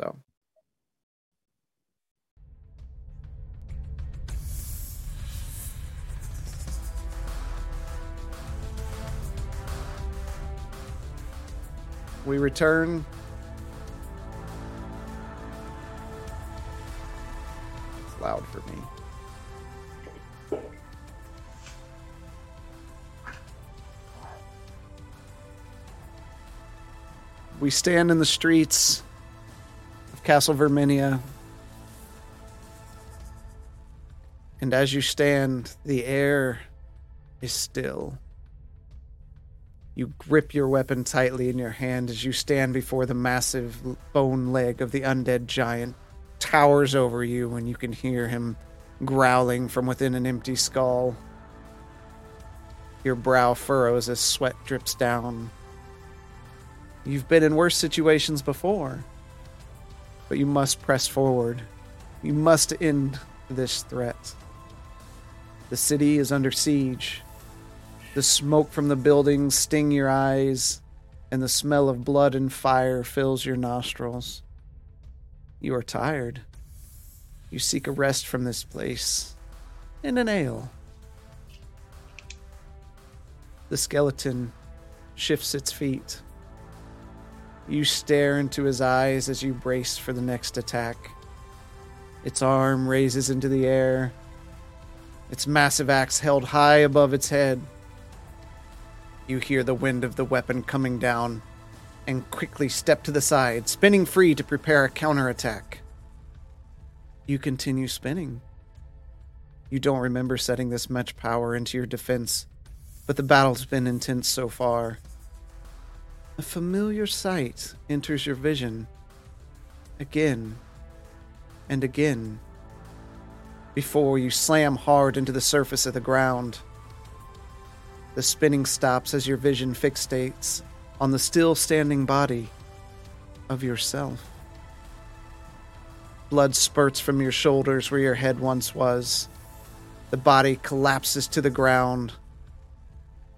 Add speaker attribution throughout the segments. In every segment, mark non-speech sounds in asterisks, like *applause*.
Speaker 1: So we return. It's loud for me. We stand in the streets Castle Verminia. And as you stand, the air is still. You grip your weapon tightly in your hand as you stand before the massive bone leg of the undead giant towers over you and you can hear him growling from within an empty skull. Your brow furrows as sweat drips down. You've been in worse situations before, but you must press forward. You must end this threat. The city is under siege. The smoke from the buildings sting your eyes, and the smell of blood and fire fills your nostrils. You are tired. You seek a rest from this place and an ale. The skeleton shifts its feet. You stare into his eyes as you brace for the next attack. Its arm raises into the air, its massive axe held high above its head. You hear the wind of the weapon coming down, and quickly step to the side, spinning free to prepare a counterattack. You continue spinning. You don't remember setting this much power into your defense, but the battle's been intense so far. A familiar sight enters your vision again and again before you slam hard into the surface of the ground. The spinning stops as your vision fixates on the still standing body of yourself. Blood spurts from your shoulders where your head once was. The body collapses to the ground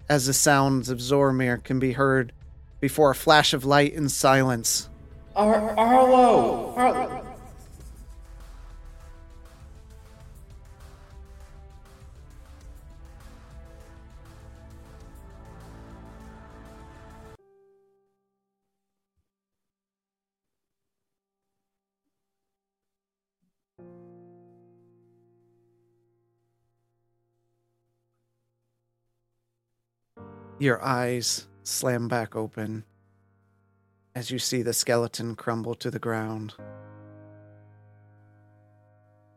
Speaker 1: as the sounds of Zormir can be heard before a flash of light and silence.
Speaker 2: Ar- Arlo! Arlo!
Speaker 1: Your eyes slam back open as you see the skeleton crumble to the ground.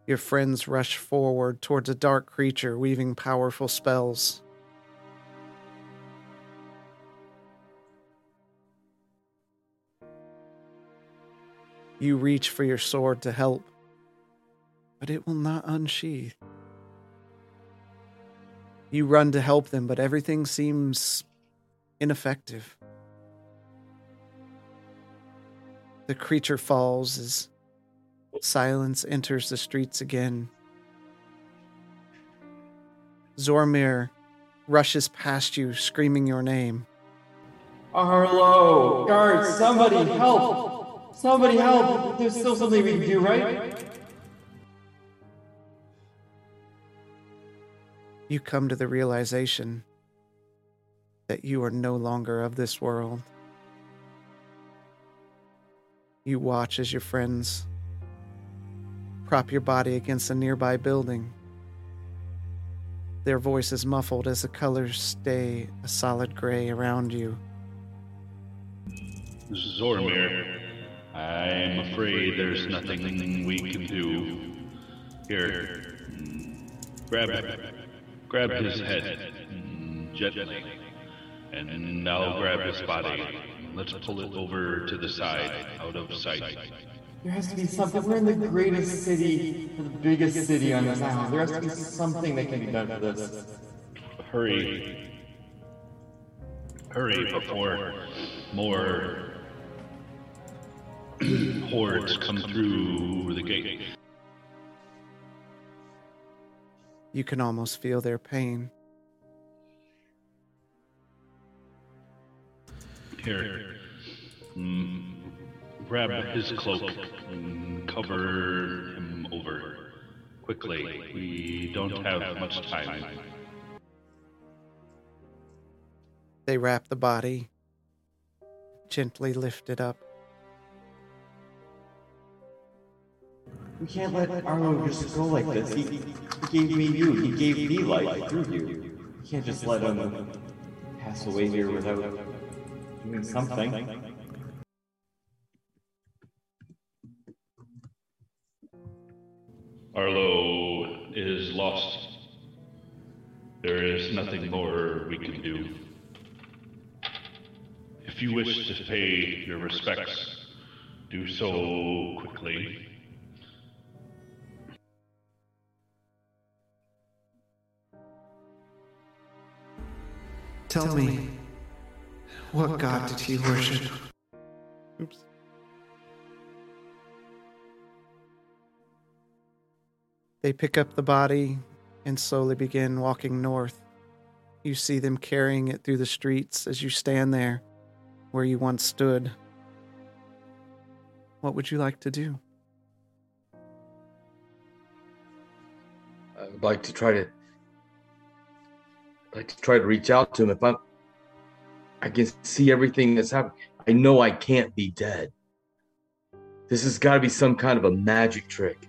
Speaker 1: Your friends rush forward towards a dark creature weaving powerful spells. You reach for your sword to help, but it will not unsheath. You run to help them, but everything seems ineffective. The creature falls as silence enters the streets again. Zormir rushes past you, screaming your name.
Speaker 2: Arlo! Guards, somebody help! Somebody help! There's still something we can do, right?
Speaker 1: you come to the realization that you are no longer of this world. You watch as your friends prop your body against a nearby building. Their voices muffled as the colors stay a solid gray around you.
Speaker 3: Zormir, I'm afraid there's nothing we can do. Here, grab grab his head mm, gently, and I'll grab his body. Let's pull it over to the side, out of sight.
Speaker 2: There has to be something. We're in the greatest city, the biggest city on this island. There has to be something that can be done for this.
Speaker 3: Hurry. Hurry before more *clears throat* hordes come through the gate.
Speaker 1: You can almost feel their pain.
Speaker 3: Here, mm, grab his cloak and cover him over. Quickly, we don't have much time.
Speaker 1: They wrap the body, gently lift it up.
Speaker 2: We can't let Arlo just go like this. He, he gave me you. He gave me life through you. We can't just let him pass away here without doing something.
Speaker 3: Arlo is lost. There is nothing more we can do. If you wish to pay your respects, do so quickly.
Speaker 1: Tell me, what god did he worship? Oops. They pick up the body and slowly begin walking north. You see them carrying it through the streets as you stand there where you once stood. What would you like to do?
Speaker 4: I would like to try to I'd like to try to reach out to him if I'm I can see everything that's happening. I know I can't be dead. This has got to be some kind of a magic trick.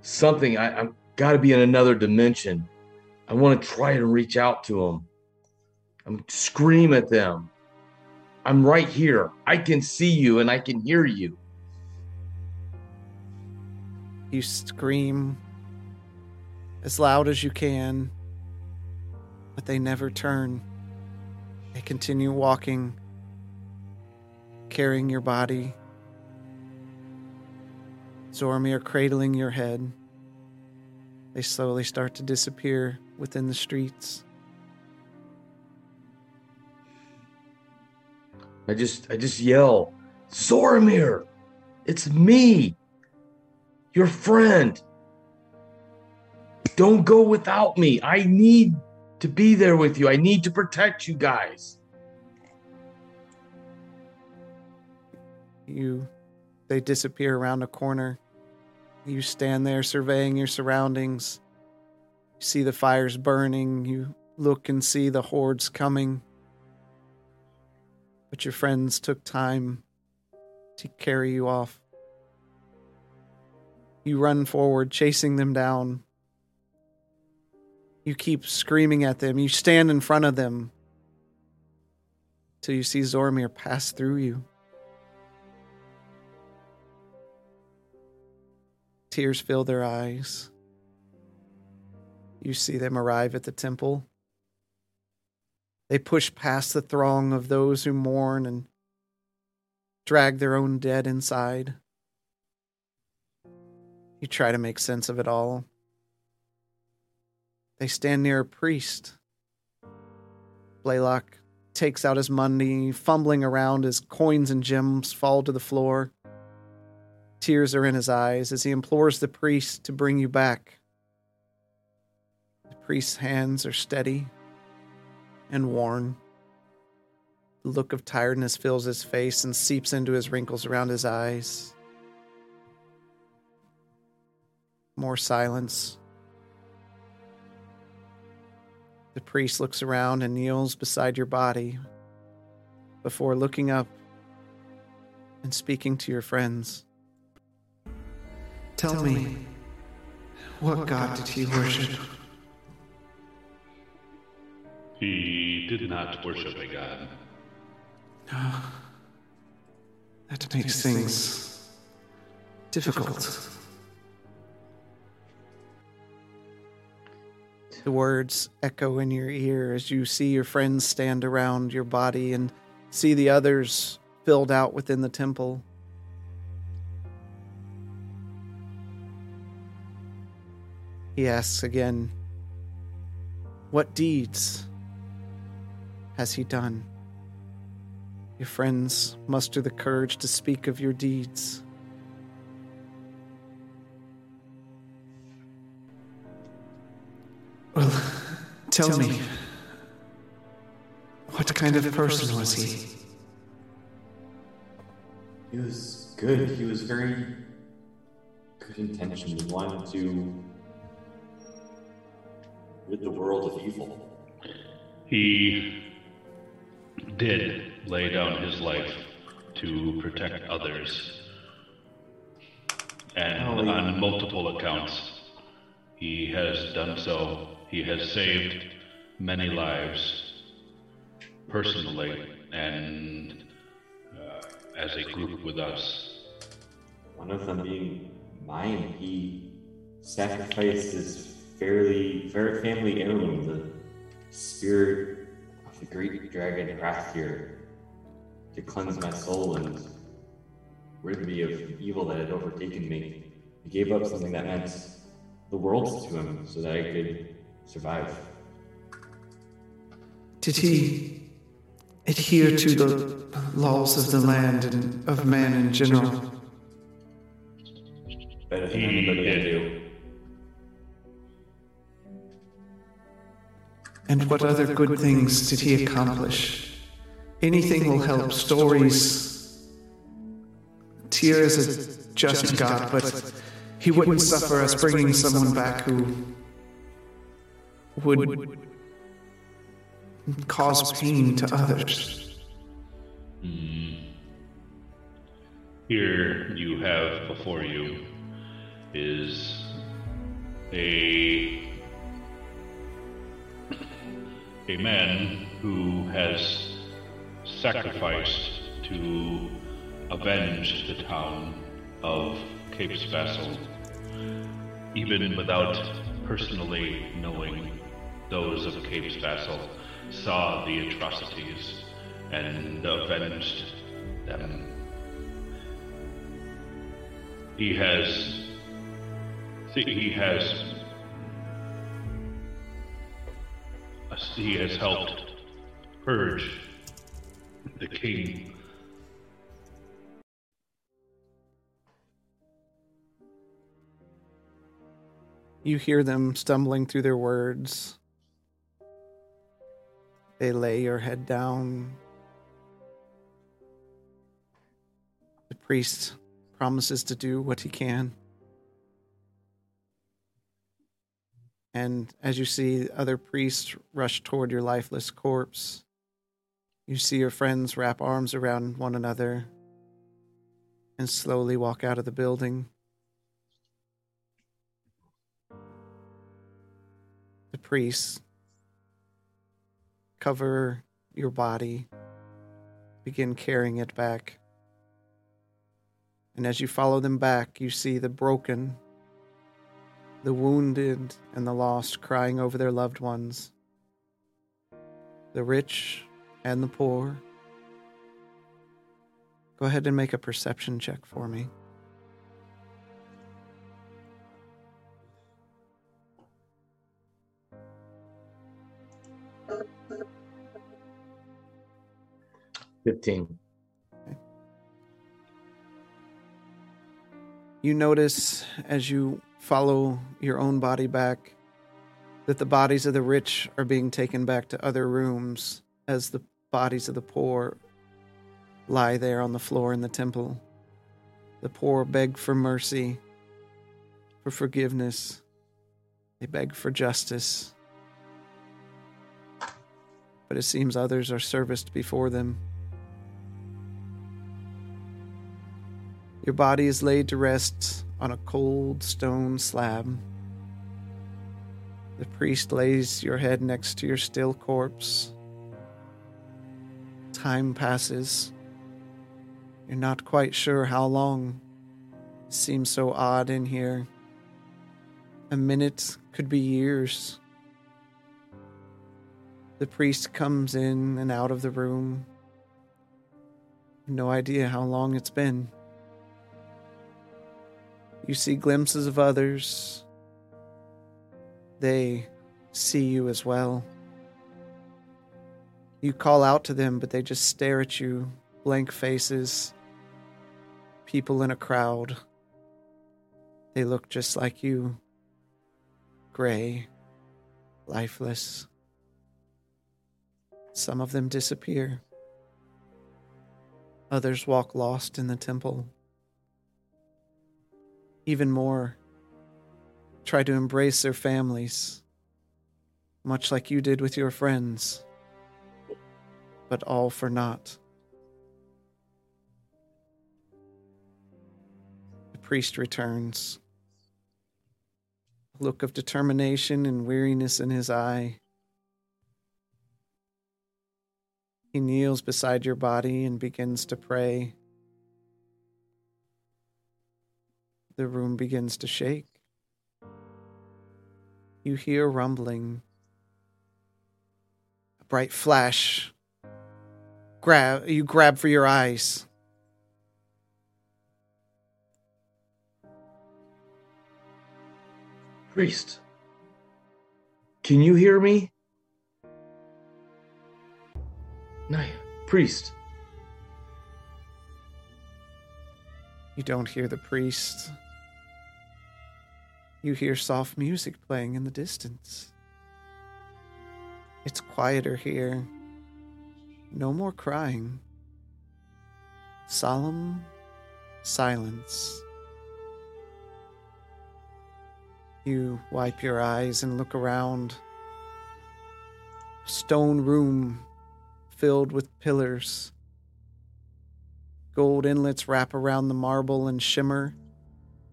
Speaker 4: Something I, I've got to be in another dimension. I want to try to reach out to them. I'm scream at them. I'm right here. I can see you and I can hear you.
Speaker 1: You scream as loud as you can, but they never turn. They continue walking, carrying your body. Zormir cradling your head. They slowly start to disappear within the streets.
Speaker 4: I just I just yell, Zoramir, it's me, your friend. Don't go without me. I need to be there with you. I need to protect you guys.
Speaker 1: You they disappear around a corner. You stand there surveying your surroundings. You see the fires burning. You look and see the hordes coming. But your friends took time to carry you off. You run forward, chasing them down. You keep screaming at them. You stand in front of them till you see Zormir pass through you. Tears fill their eyes. You see them arrive at the temple. They push past the throng of those who mourn and drag their own dead inside. You try to make sense of it all. They stand near a priest. Blaylock takes out his money, fumbling around as coins and gems fall to the floor. Tears are in his eyes as he implores the priest to bring you back. The priest's hands are steady and worn. The look of tiredness fills his face and seeps into his wrinkles around his eyes. More silence. The priest looks around and kneels beside your body before looking up and speaking to your friends. Tell me, what god did he worship?
Speaker 3: He did not worship a god.
Speaker 1: That makes things difficult. The words echo in your ear as you see your friends stand around your body and see the others filled out within the temple. He asks again, What deeds has he done? Your friends muster the courage to speak of your deeds. Tell, me, what kind of person was he?
Speaker 2: He was good. He was very good intentioned. He wanted to rid the world of evil.
Speaker 3: He did lay down his life to protect others. And on multiple accounts, he has done so. He has saved many lives personally and uh, as a group with us.
Speaker 2: One of them being mine. He sacrificed his fairly fair family heirloom, the spirit of the great dragon Hrathir, to cleanse my soul and rid me of evil that had overtaken me. He gave up something that meant the world to him so that I could survive.
Speaker 1: Did he adhere to the laws of the land and of man in general?
Speaker 2: Better than
Speaker 3: He
Speaker 2: anybody I
Speaker 3: did.
Speaker 1: And what other good things did he accomplish? Anything will help. Stories. Tyr is a just God, but he wouldn't suffer us bringing someone back who would cause pain to others. Hmm.
Speaker 3: Here you have before you is a a man who has sacrificed to avenge the town of Cape Vassal, even without personally knowing those of Cape Vassal, saw the atrocities and avenged them. He has. He has. He has helped purge the king.
Speaker 1: You hear them stumbling through their words. They lay your head down. The priest promises to do what he can. And as you see other priests rush toward your lifeless corpse, you see your friends wrap arms around one another and slowly walk out of the building. The priests cover your body, begin carrying it back. And as you follow them back, you see the broken, the wounded, and the lost crying over their loved ones, the rich and the poor. Go ahead and make a perception check for me.
Speaker 4: Fifteen.
Speaker 1: You notice as you follow your own body back that the bodies of the rich are being taken back to other rooms as the bodies of the poor lie there on the floor in the temple. The poor beg for mercy, for forgiveness. They beg for justice. But it seems others are serviced before them. Your body is laid to rest on a cold stone slab. The priest lays your head next to your still corpse. Time passes. You're not quite sure how long. It seems so odd in here. A minute could be years. The priest comes in and out of the room. No idea how long it's been. You see glimpses of others. They see you as well. You call out to them, but they just stare at you, blank faces, people in a crowd. They look just like you gray, lifeless. Some of them disappear, others walk lost in the temple even more, try to embrace their families, much like you did with your friends, but all for naught. The priest returns, a look of determination and weariness in his eye. He kneels beside your body and begins to pray. The room begins to shake. You hear rumbling. A bright flash. Grab you grab for your eyes.
Speaker 4: Priest, can you hear me? Naya, priest.
Speaker 1: You don't hear the priest. You hear soft music playing in the distance. It's quieter here. No more crying. Solemn silence. You wipe your eyes and look around. Stone room filled with pillars Gold inlets wrap around the marble and shimmer.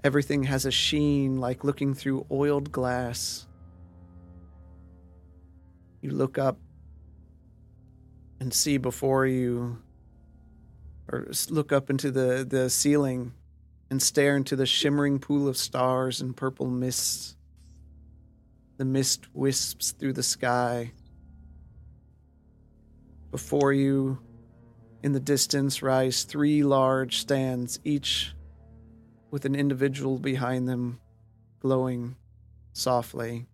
Speaker 1: Everything has a sheen like looking through oiled glass. You look up. and see before you, or look up into the, the ceiling and stare into the shimmering pool of stars and purple mists. The mist wisps through the sky. Before you, in the distance, rise three large stands, each with an individual behind them glowing softly.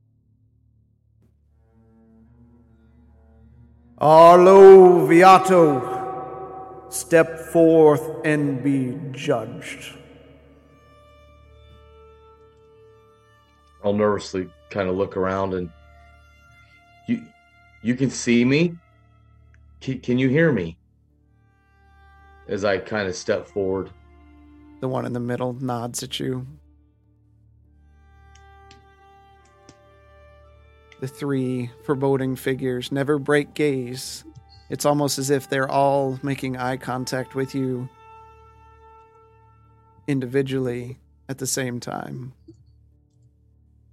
Speaker 1: Arlo Viato, step forth and be judged.
Speaker 4: I'll nervously kind of look around and you you can see me? Can, can you hear me? As I kind of step forward.
Speaker 1: The one in the middle nods at you. The three foreboding figures never break gaze. It's almost as if they're all making eye contact with you individually at the same time.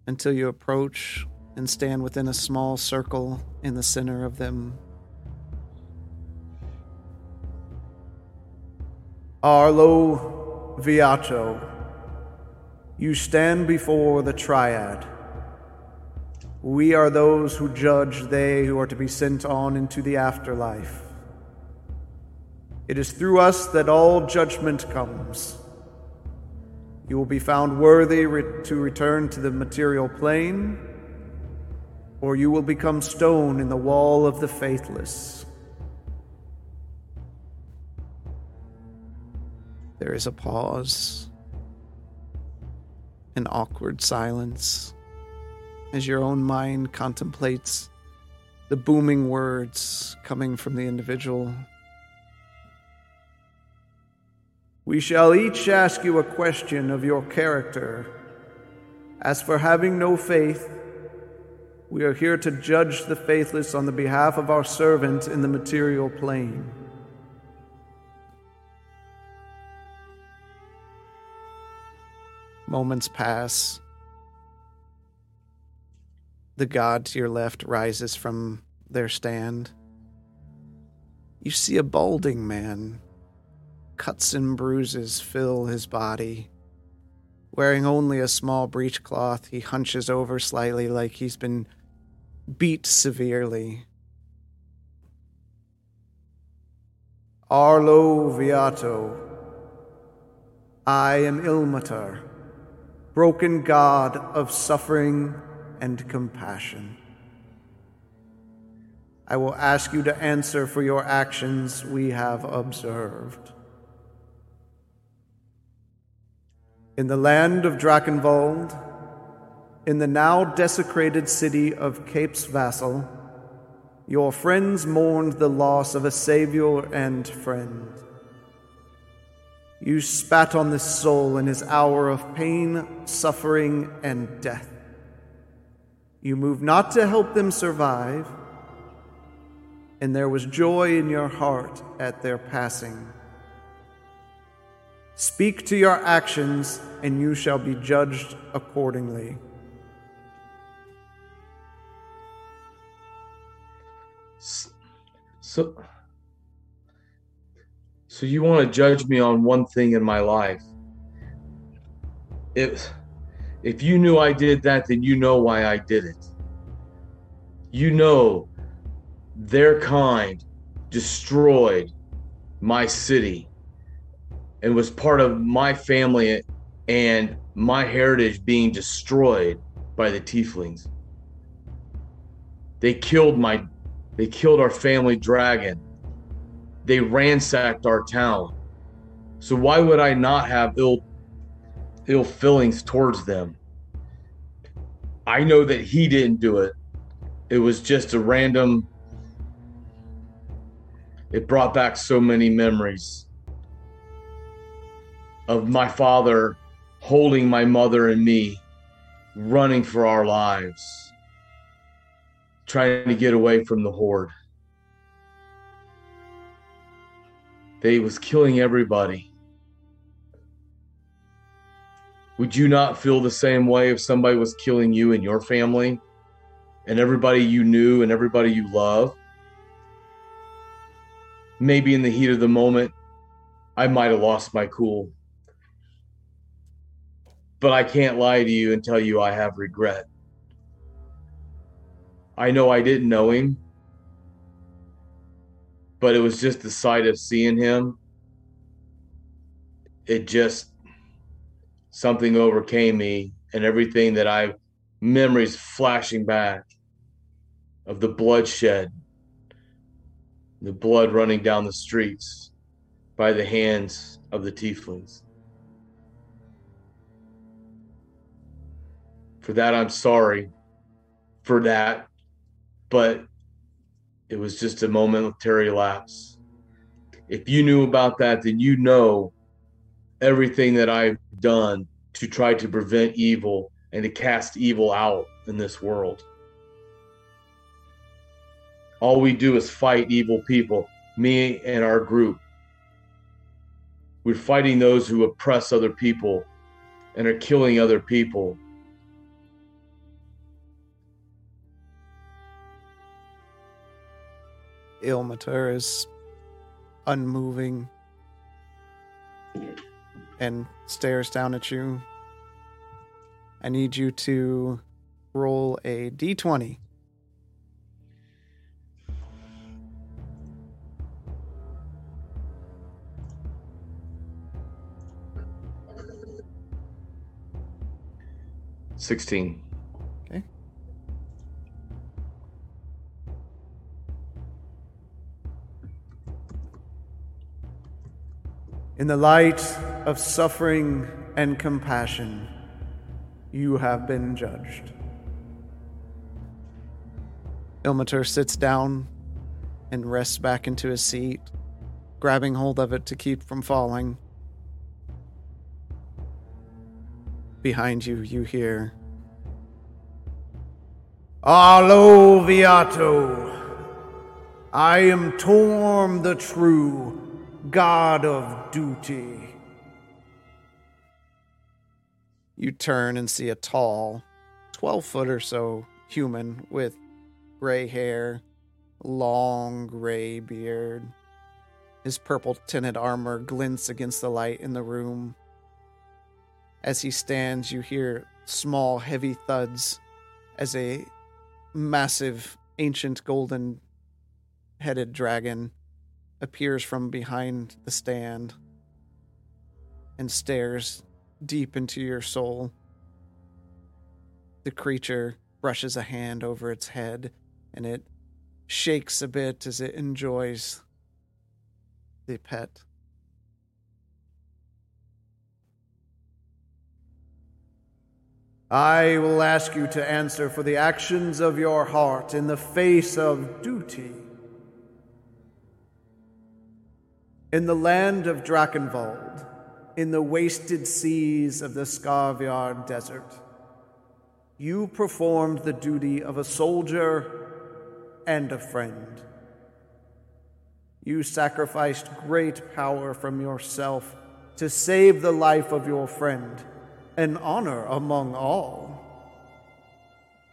Speaker 1: Until you approach and stand within a small circle in the center of them. Arlo Viato, you stand before the Triad. We are those who judge they who are to be sent on into the afterlife. It is through us that all judgment comes. You will be found worthy re- to return to the material plane, or you will become stone in the wall of the faithless. There is a pause, an awkward silence as your own mind contemplates the booming words coming from the individual. We shall each ask you a question of your character. As for having no faith, we are here to judge the faithless on the behalf of our servant in the material plane. Moments pass. The god to your left rises from their stand. You see a balding man. Cuts and bruises fill his body. Wearing only a small breechcloth, he hunches over slightly like he's been beat severely. Arlo Viato. I am Ilmater, broken god of suffering and compassion. I will ask you to answer for your actions we have observed. In the land of Drakenwald, in the now desecrated city of Cape's Vassal, your friends mourned the loss of a savior and friend. You spat on this soul in his hour of pain, suffering, and death. You moved not to help them survive, and there was joy in your heart at their passing. Speak to your actions, and you shall be judged accordingly.
Speaker 4: So, so you want to judge me on one thing in my life? If if you knew I did that, then you know why I did it. You know their kind destroyed my city and was part of my family and my heritage being destroyed by the tieflings. They killed my they killed our family dragon. They ransacked our town. So why would I not have ill ill feelings towards them? I know that he didn't do it. It was just a random it brought back so many memories of my father holding my mother and me running for our lives trying to get away from the horde. They was killing everybody. Would you not feel the same way if somebody was killing you and your family and everybody you knew and everybody you love? maybe in the heat of the moment, I might have lost my cool. But I can't lie to you and tell you I have regret. I know I didn't know him, but it was just the sight of seeing him. It just, something overcame me, and everything that I, memories flashing back of the bloodshed, the blood running down the streets by the hands of the tieflings. For that, I'm sorry for that, but it was just a momentary lapse. If you knew about that, then you know everything that I've done to try to prevent evil and to cast evil out in this world. All we do is fight evil people, me and our group. We're fighting those who oppress other people and are killing other people.
Speaker 1: Ilmater is unmoving and stares down at you. I need you to roll a d20.
Speaker 4: Sixteen.
Speaker 1: In the light of suffering and compassion, you have been judged. Ilmater sits down and rests back into his seat, grabbing hold of it to keep from falling. Behind you, you hear. Arlo Viato, I am Torm the True, God of Duty. You turn and see a tall, 12 foot or so human with gray hair, long gray beard. His purple tinted armor glints against the light in the room. As he stands, you hear small, heavy thuds as a massive, ancient golden headed dragon appears from behind the stand and stares deep into your soul. The creature brushes a hand over its head and it shakes a bit as it enjoys the pet. I will ask you to answer for the actions of your heart in the face of duty. In the land of Drakenwald, in the wasted seas of the Skarvjard Desert, you performed the duty of a soldier and a friend. You sacrificed great power from yourself to save the life of your friend an honor among all.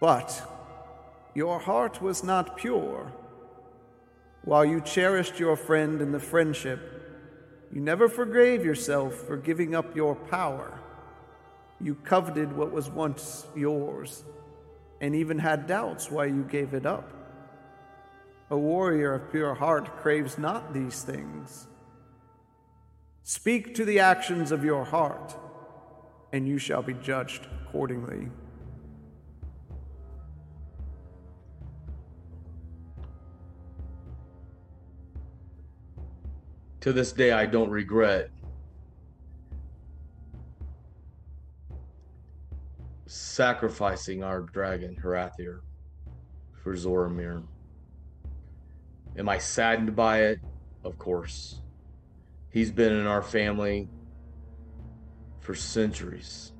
Speaker 1: But your heart was not pure. While you cherished your friend and the friendship, you never forgave yourself for giving up your power. You coveted what was once yours, and even had doubts why you gave it up. A warrior of pure heart craves not these things. Speak to the actions of your heart and you shall be judged accordingly.
Speaker 4: To this day, I don't regret sacrificing our dragon, Harathir, for Zoramir. Am I saddened by it? Of course. He's been in our family for centuries.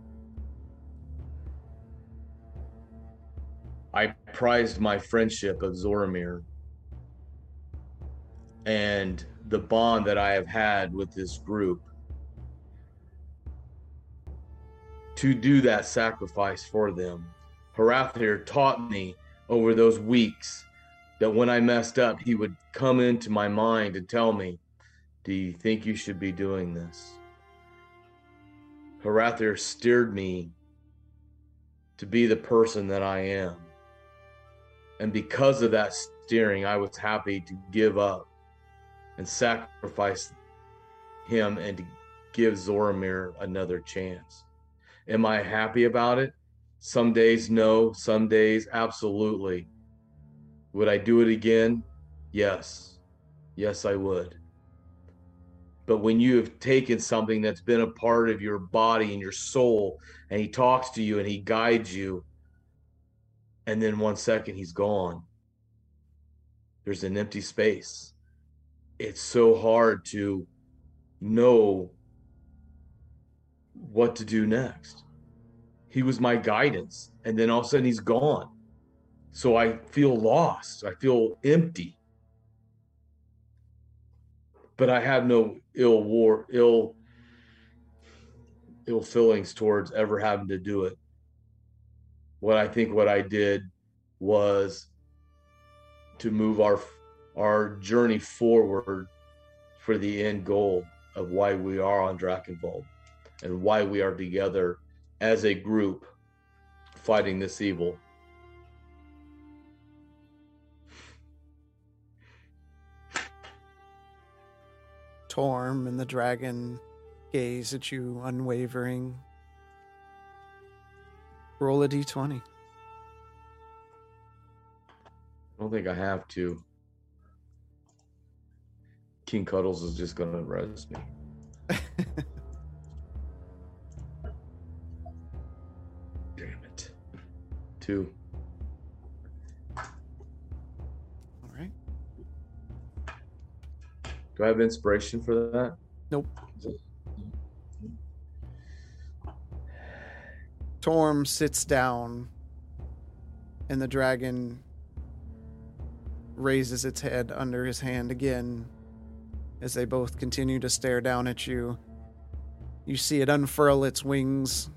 Speaker 4: I prized my friendship of Zoramir and the bond that I have had with this group to do that sacrifice for them. Harathir taught me over those weeks that when I messed up, he would come into my mind and tell me, Do you think you should be doing this? Harathir steered me to be the person that I am. And because of that steering, I was happy to give up and sacrifice him and to give Zoramir another chance. Am I happy about it? Some days, no. Some days, absolutely. Would I do it again? Yes. Yes, I would. But when you have taken something that's been a part of your body and your soul, and he talks to you and he guides you, and then one second he's gone, there's an empty space. It's so hard to know what to do next. He was my guidance, and then all of a sudden he's gone. So I feel lost. I feel empty. But I have no ill war, ill, ill feelings towards ever having to do it. What I think what I did was to move our our journey forward for the end goal of why we are on Drachenwald and why we are together as a group fighting this evil.
Speaker 1: Torm and the dragon gaze at you unwavering. Roll a d20.
Speaker 4: I don't think I have to. King Cuddles is just gonna res me. *laughs* Damn it. Two.
Speaker 1: All right.
Speaker 4: Do I have inspiration for that?
Speaker 1: Nope. Torm sits down, and the dragon raises its head under his hand again as they both continue to stare down at you. You see it unfurl its wings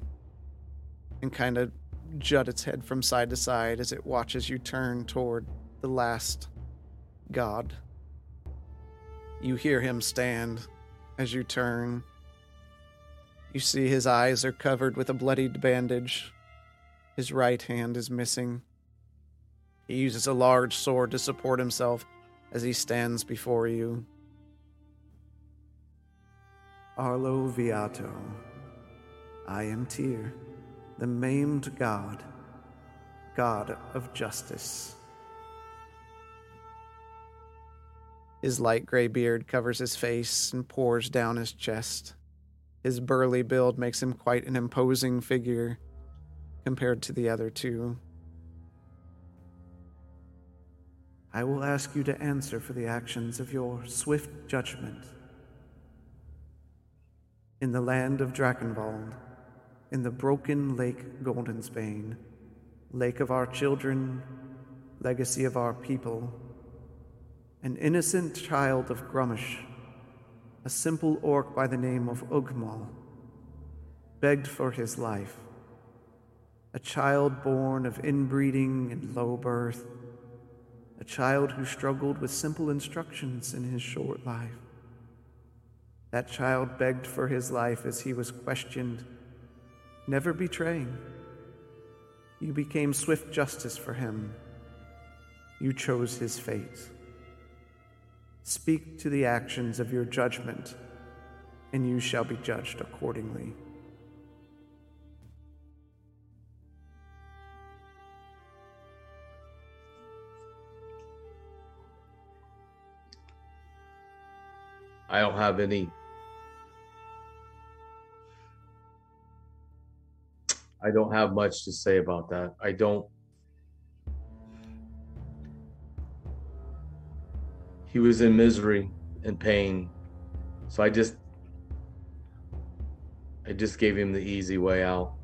Speaker 1: and kind of jut its head from side to side as it watches you turn toward the last god. You hear him stand as you turn. You see his eyes are covered with a bloodied bandage. His right hand is missing. He uses a large sword to support himself as he stands before you. Arlo Viato, I am Tyr, the maimed god, god of justice. His light gray beard covers his face and pours down his chest. His burly build makes him quite an imposing figure compared to the other two. I will ask you to answer for the actions of your swift judgment. In the land of Drakenwald, in the broken lake Goldensbane, lake of our children, legacy of our people, an innocent child of Grumish, a simple orc by the name of Ugmal, begged for his life. A child born of inbreeding and low birth, a child who struggled with simple instructions in his short life. That child begged for his life as he was questioned, never betraying. You became swift justice for him. You chose his fate. Speak to the actions of your judgment, and you shall be judged accordingly.
Speaker 4: I don't have any. I don't have much to say about that. I don't. He was in misery and pain. So I just I just gave him the easy way out.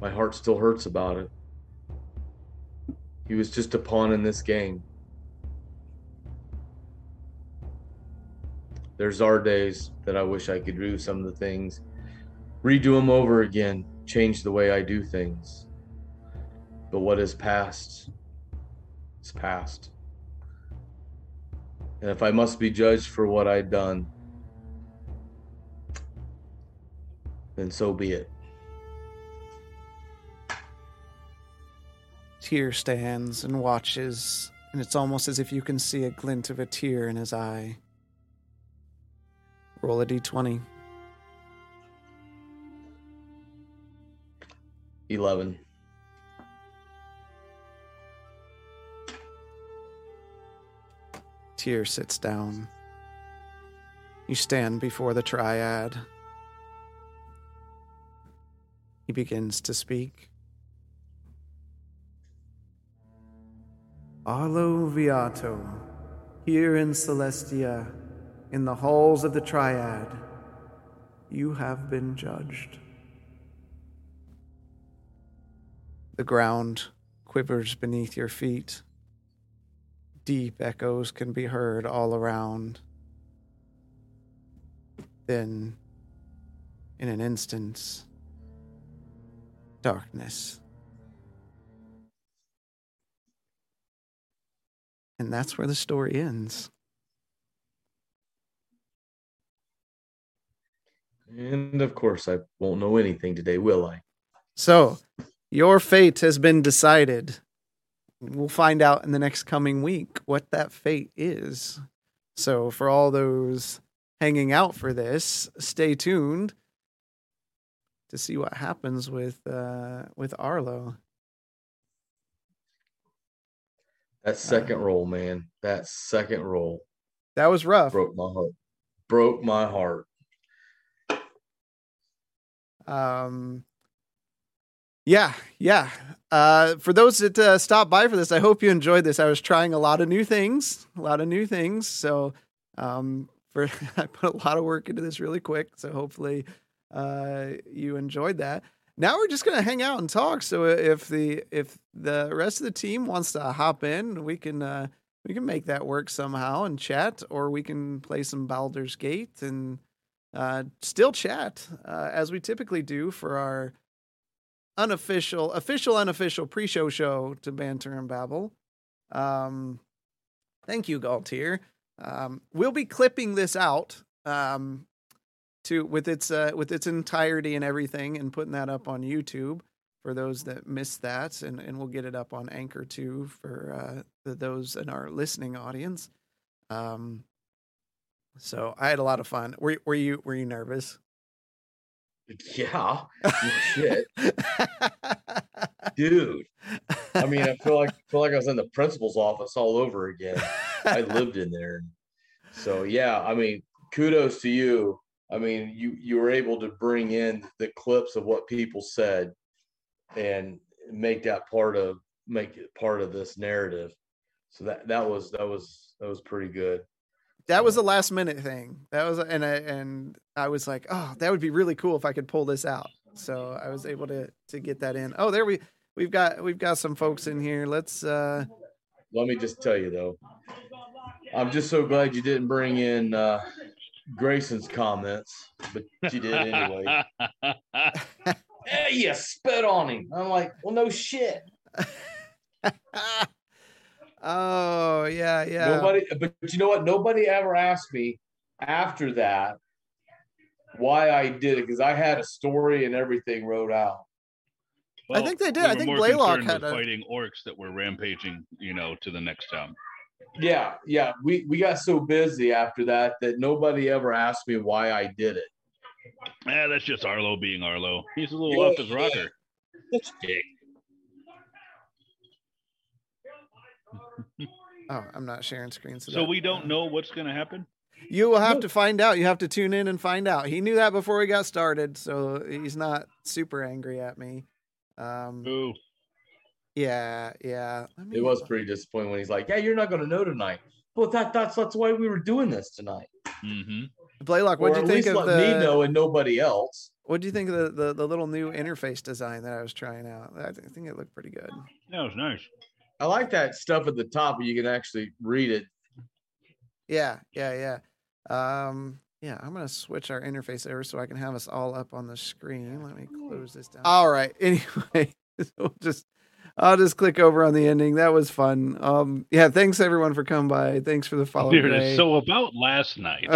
Speaker 4: My heart still hurts about it. He was just a pawn in this game. There's our days that I wish I could do some of the things, redo them over again, change the way I do things. But what is past is past. And if I must be judged for what I've done, then so be it.
Speaker 1: Tyr stands and watches, and it's almost as if you can see a glint of a tear in his eye. Roll a d20.
Speaker 4: 11.
Speaker 1: Tyr sits down. You stand before the triad. He begins to speak. Arlo Viato, here in Celestia, in the halls of the triad, you have been judged. The ground quivers beneath your feet. Deep echoes can be heard all around. Then, in an instant, darkness. And that's where the story ends.
Speaker 4: And of course, I won't know anything today, will I?
Speaker 1: So, your fate has been decided. We'll find out in the next coming week what that fate is. So, for all those hanging out for this, stay tuned to see what happens with uh, with Arlo.
Speaker 4: That second roll, man. That second roll
Speaker 1: That was rough.
Speaker 4: broke my heart. Broke my heart.
Speaker 1: Um, yeah, yeah. Uh, for those that uh, stopped by for this, I hope you enjoyed this. I was trying a lot of new things, a lot of new things. So, um, for *laughs* I put a lot of work into this really quick. So hopefully, uh, you enjoyed that. Now we're just gonna hang out and talk. So if the if the rest of the team wants to hop in, we can uh, we can make that work somehow and chat, or we can play some Baldur's Gate and uh, still chat uh, as we typically do for our unofficial, official, unofficial pre-show show to banter and babble. Um, thank you, Galtier. Um, we'll be clipping this out um, to with its uh, with its entirety and everything, and putting that up on YouTube for those that missed that, and and we'll get it up on Anchor too for uh, the, those in our listening audience. Um, so I had a lot of fun. Were were you were you nervous?
Speaker 4: Yeah. Shit. *laughs* Dude. I mean, I feel like feel like I was in the principal's office all over again. I lived in there. So yeah, I mean, kudos to you. I mean, you you were able to bring in the clips of what people said and make that part of make it part of this narrative. So that that was that was that was pretty good.
Speaker 1: That was a last minute thing. That was and I and I was like, oh, that would be really cool if I could pull this out. So I was able to to get that in. Oh, there we we've got we've got some folks in here. Let's uh
Speaker 4: Let me just tell you though, I'm just so glad you didn't bring in uh, Grayson's comments, but you did anyway. *laughs* hey, you spit on him. I'm like, well, no shit. *laughs*
Speaker 1: Oh, yeah, yeah.
Speaker 4: Nobody, but you know what? Nobody ever asked me after that why I did it because I had a story and everything wrote out.
Speaker 1: I think they did.
Speaker 3: we
Speaker 1: I think
Speaker 3: more
Speaker 1: Blaylock had a-
Speaker 3: fighting orcs that were rampaging, you know, to the next town.
Speaker 4: Yeah, yeah. We we got so busy after that that nobody ever asked me why I did it.
Speaker 3: Yeah, that's just Arlo being Arlo. He's a little
Speaker 4: Yeah,
Speaker 3: off his rocker.
Speaker 4: That's
Speaker 1: Oh, I'm not sharing screens.
Speaker 3: So we don't know what's going to happen.
Speaker 1: You will have to find out. You have to tune in and find out. He knew that before we got started, so he's not super angry at me. Um,
Speaker 3: Ooh,
Speaker 1: yeah, yeah. Let me-
Speaker 4: It was pretty disappointing when he's like, "Yeah, you're not going to know tonight." Well, that that's that's why we were doing this tonight.
Speaker 3: hmm
Speaker 1: Blaylock, what do
Speaker 4: at
Speaker 1: you think
Speaker 4: least
Speaker 1: of
Speaker 4: let me know and nobody else.
Speaker 1: What do you think of the, the the little new interface design that I was trying out? I I think it looked pretty good.
Speaker 3: That was nice.
Speaker 4: I like that stuff at the top where you can actually read it.
Speaker 1: Yeah, yeah, yeah. Um, yeah, I'm gonna switch our interface over so I can have us all up on the screen. Let me close this down. All right. *laughs* Anyway, we'll just I'll just click over on the ending. That was fun. Um, yeah, thanks everyone for coming by. Thanks for the follow.
Speaker 3: Here it
Speaker 1: Gray.
Speaker 3: is. So about last night.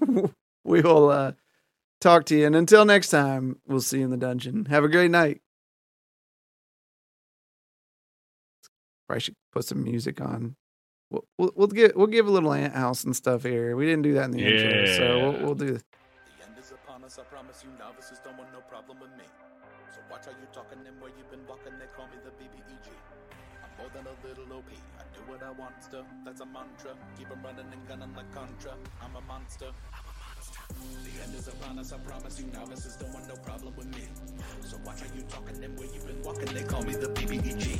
Speaker 3: *laughs*
Speaker 1: we will uh, talk to you, and until next time, we'll see you in the dungeon. Have a great night. Probably should put some music on. We'll, we'll, we'll give we'll give a little ant house and stuff here. We didn't do that in the intro, so we'll, we'll do.
Speaker 5: The end is upon us, I promise you novices don't want no problem with me. So watch how you talking and where you been walking, they call me the BBEG. I'm more than a little OP, I do what I want to, that's a mantra. Keep 'em running and gunning like Contra, I'm a monster. I'm a monster. The end is upon us, I promise you novices don't want no problem with me. So watch how you talking and where you been walking, they call me the BBEG.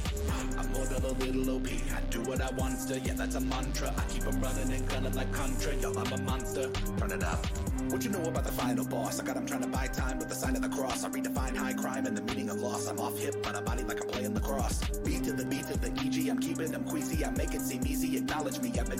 Speaker 5: I'm more than a little OP, I do what I want to, yeah that's a mantra. I keep 'em running and gunning like Contra, I'm a monster. Turn it up. What you know about the final boss? I got him trying to buy time with the sign of the cross. I redefine high crime and the meaning of loss. I'm off hip, but I body like I'm playing lacrosse. Beat to the beat to the EG, I'm keeping them queasy. I make it seem easy, acknowledge me. I've been